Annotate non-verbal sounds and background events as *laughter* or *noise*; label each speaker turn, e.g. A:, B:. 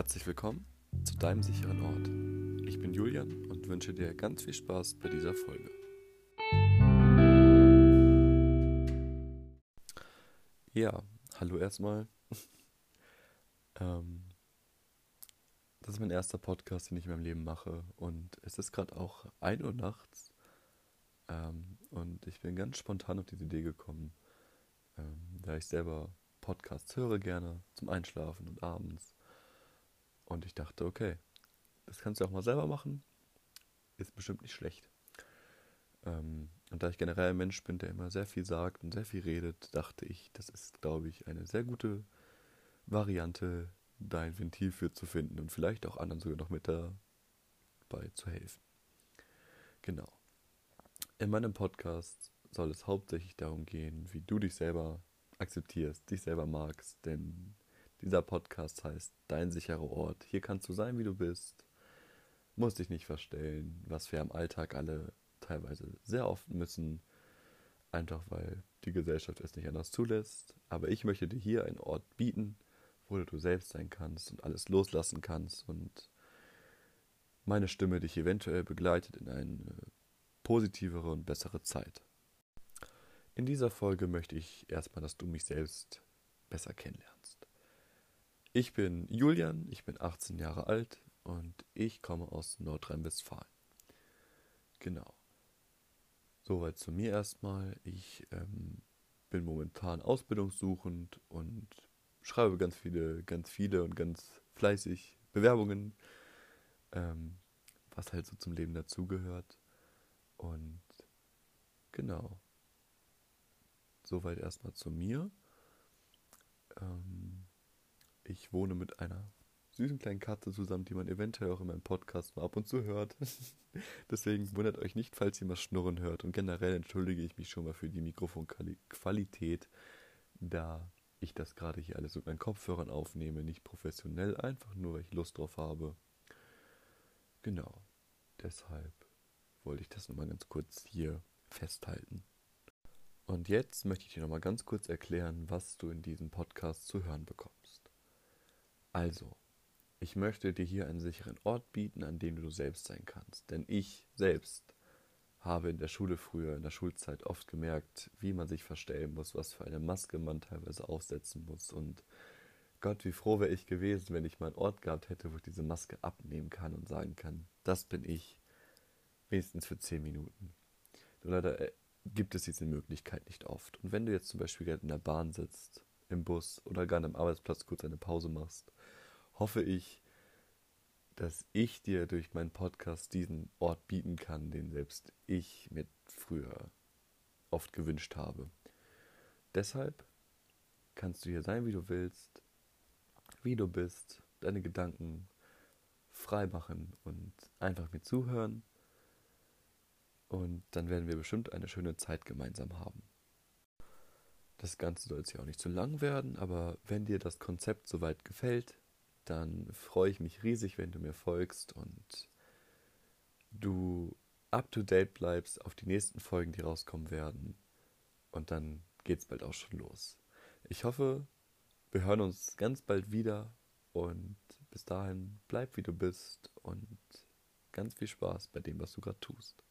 A: Herzlich willkommen zu deinem sicheren Ort. Ich bin Julian und wünsche dir ganz viel Spaß bei dieser Folge. Ja, hallo erstmal. *laughs* ähm, das ist mein erster Podcast, den ich in meinem Leben mache und es ist gerade auch 1 Uhr nachts ähm, und ich bin ganz spontan auf diese Idee gekommen, ähm, da ich selber Podcasts höre gerne zum Einschlafen und abends und ich dachte, okay, das kannst du auch mal selber machen. Ist bestimmt nicht schlecht. Ähm, und da ich generell ein Mensch bin, der immer sehr viel sagt und sehr viel redet, dachte ich, das ist, glaube ich, eine sehr gute Variante, da ein Ventil für zu finden und vielleicht auch anderen sogar noch mit dabei zu helfen. Genau. In meinem Podcast soll es hauptsächlich darum gehen, wie du dich selber akzeptierst, dich selber magst, denn dieser Podcast heißt Dein sicherer Ort. Hier kannst du sein, wie du bist. Musst dich nicht verstellen, was wir im Alltag alle teilweise sehr oft müssen. Einfach weil die Gesellschaft es nicht anders zulässt. Aber ich möchte dir hier einen Ort bieten, wo du selbst sein kannst und alles loslassen kannst und meine Stimme dich eventuell begleitet in eine positivere und bessere Zeit. In dieser Folge möchte ich erstmal, dass du mich selbst besser kennenlernst. Ich bin Julian, ich bin 18 Jahre alt und ich komme aus Nordrhein-Westfalen. Genau. Soweit zu mir erstmal. Ich ähm, bin momentan ausbildungssuchend und schreibe ganz viele, ganz viele und ganz fleißig Bewerbungen, ähm, was halt so zum Leben dazugehört. Und genau. Soweit erstmal zu mir. Ähm, ich wohne mit einer süßen kleinen Katze zusammen, die man eventuell auch in meinem Podcast mal ab und zu hört. *laughs* Deswegen wundert euch nicht, falls ihr mal schnurren hört. Und generell entschuldige ich mich schon mal für die Mikrofonqualität, da ich das gerade hier alles mit meinen Kopfhörern aufnehme, nicht professionell, einfach nur, weil ich Lust drauf habe. Genau, deshalb wollte ich das nochmal ganz kurz hier festhalten. Und jetzt möchte ich dir nochmal ganz kurz erklären, was du in diesem Podcast zu hören bekommst. Also, ich möchte dir hier einen sicheren Ort bieten, an dem du selbst sein kannst. Denn ich selbst habe in der Schule früher, in der Schulzeit oft gemerkt, wie man sich verstellen muss, was für eine Maske man teilweise aufsetzen muss. Und Gott, wie froh wäre ich gewesen, wenn ich mal einen Ort gehabt hätte, wo ich diese Maske abnehmen kann und sagen kann, das bin ich, wenigstens für zehn Minuten. Nur leider äh, gibt es diese Möglichkeit nicht oft. Und wenn du jetzt zum Beispiel gerade in der Bahn sitzt, im Bus oder gar am Arbeitsplatz kurz eine Pause machst, hoffe ich, dass ich dir durch meinen Podcast diesen Ort bieten kann, den selbst ich mir früher oft gewünscht habe. Deshalb kannst du hier sein, wie du willst, wie du bist, deine Gedanken frei machen und einfach mir zuhören. Und dann werden wir bestimmt eine schöne Zeit gemeinsam haben. Das Ganze soll jetzt ja auch nicht zu lang werden, aber wenn dir das Konzept soweit gefällt, dann freue ich mich riesig, wenn du mir folgst und du up to date bleibst auf die nächsten Folgen, die rauskommen werden. Und dann geht's bald auch schon los. Ich hoffe, wir hören uns ganz bald wieder und bis dahin bleib wie du bist und ganz viel Spaß bei dem, was du gerade tust.